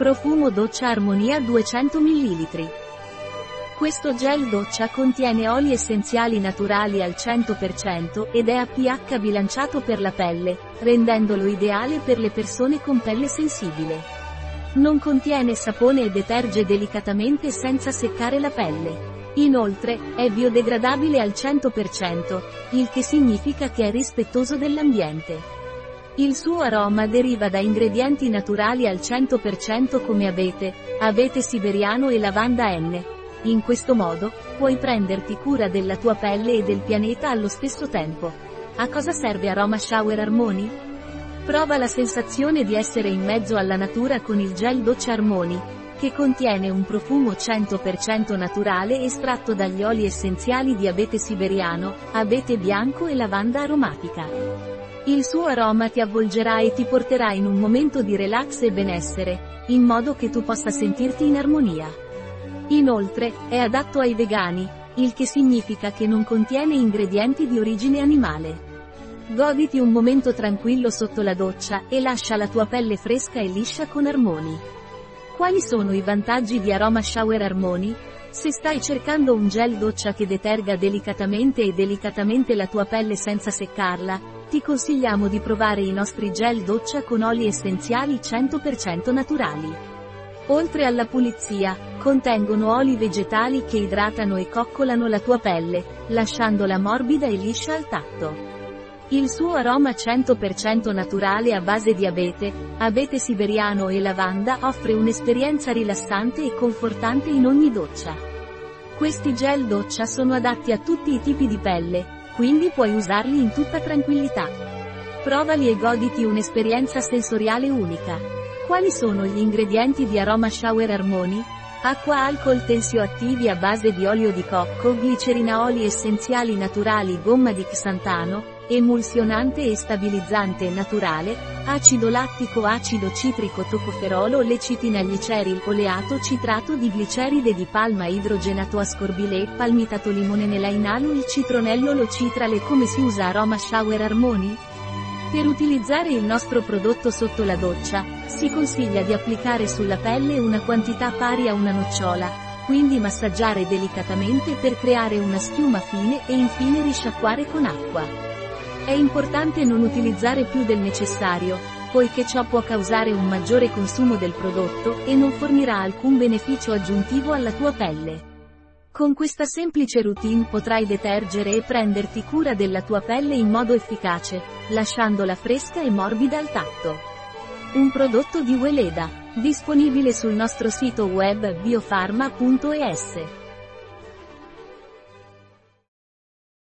Profumo doccia Armonia 200 ml. Questo gel doccia contiene oli essenziali naturali al 100% ed è a pH bilanciato per la pelle, rendendolo ideale per le persone con pelle sensibile. Non contiene sapone e deterge delicatamente senza seccare la pelle. Inoltre, è biodegradabile al 100%, il che significa che è rispettoso dell'ambiente. Il suo aroma deriva da ingredienti naturali al 100% come abete, abete siberiano e lavanda N, in questo modo, puoi prenderti cura della tua pelle e del pianeta allo stesso tempo. A cosa serve Aroma Shower Harmony? Prova la sensazione di essere in mezzo alla natura con il gel doccia Harmony, che contiene un profumo 100% naturale estratto dagli oli essenziali di abete siberiano, abete bianco e lavanda aromatica. Il suo aroma ti avvolgerà e ti porterà in un momento di relax e benessere, in modo che tu possa sentirti in armonia. Inoltre, è adatto ai vegani, il che significa che non contiene ingredienti di origine animale. Goditi un momento tranquillo sotto la doccia e lascia la tua pelle fresca e liscia con Armoni. Quali sono i vantaggi di Aroma Shower Armoni? Se stai cercando un gel doccia che deterga delicatamente e delicatamente la tua pelle senza seccarla, ti consigliamo di provare i nostri gel doccia con oli essenziali 100% naturali. Oltre alla pulizia, contengono oli vegetali che idratano e coccolano la tua pelle, lasciandola morbida e liscia al tatto. Il suo aroma 100% naturale a base di abete, abete siberiano e lavanda offre un'esperienza rilassante e confortante in ogni doccia. Questi gel doccia sono adatti a tutti i tipi di pelle, quindi puoi usarli in tutta tranquillità. Provali e goditi un'esperienza sensoriale unica. Quali sono gli ingredienti di Aroma Shower Harmony? Acqua alcol tensioattivi a base di olio di cocco, glicerina oli essenziali naturali gomma di xantano, emulsionante e stabilizzante naturale, acido lattico acido citrico tocoferolo lecitina gliceril oleato citrato di gliceride di palma idrogenato ascorbile palmitato limone nelainalo il citronello lo citrale come si usa Aroma Shower Harmony? Per utilizzare il nostro prodotto sotto la doccia, si consiglia di applicare sulla pelle una quantità pari a una nocciola, quindi massaggiare delicatamente per creare una schiuma fine e infine risciacquare con acqua. È importante non utilizzare più del necessario, poiché ciò può causare un maggiore consumo del prodotto e non fornirà alcun beneficio aggiuntivo alla tua pelle. Con questa semplice routine potrai detergere e prenderti cura della tua pelle in modo efficace, lasciandola fresca e morbida al tatto. Un prodotto di Weleda, disponibile sul nostro sito web biofarma.es.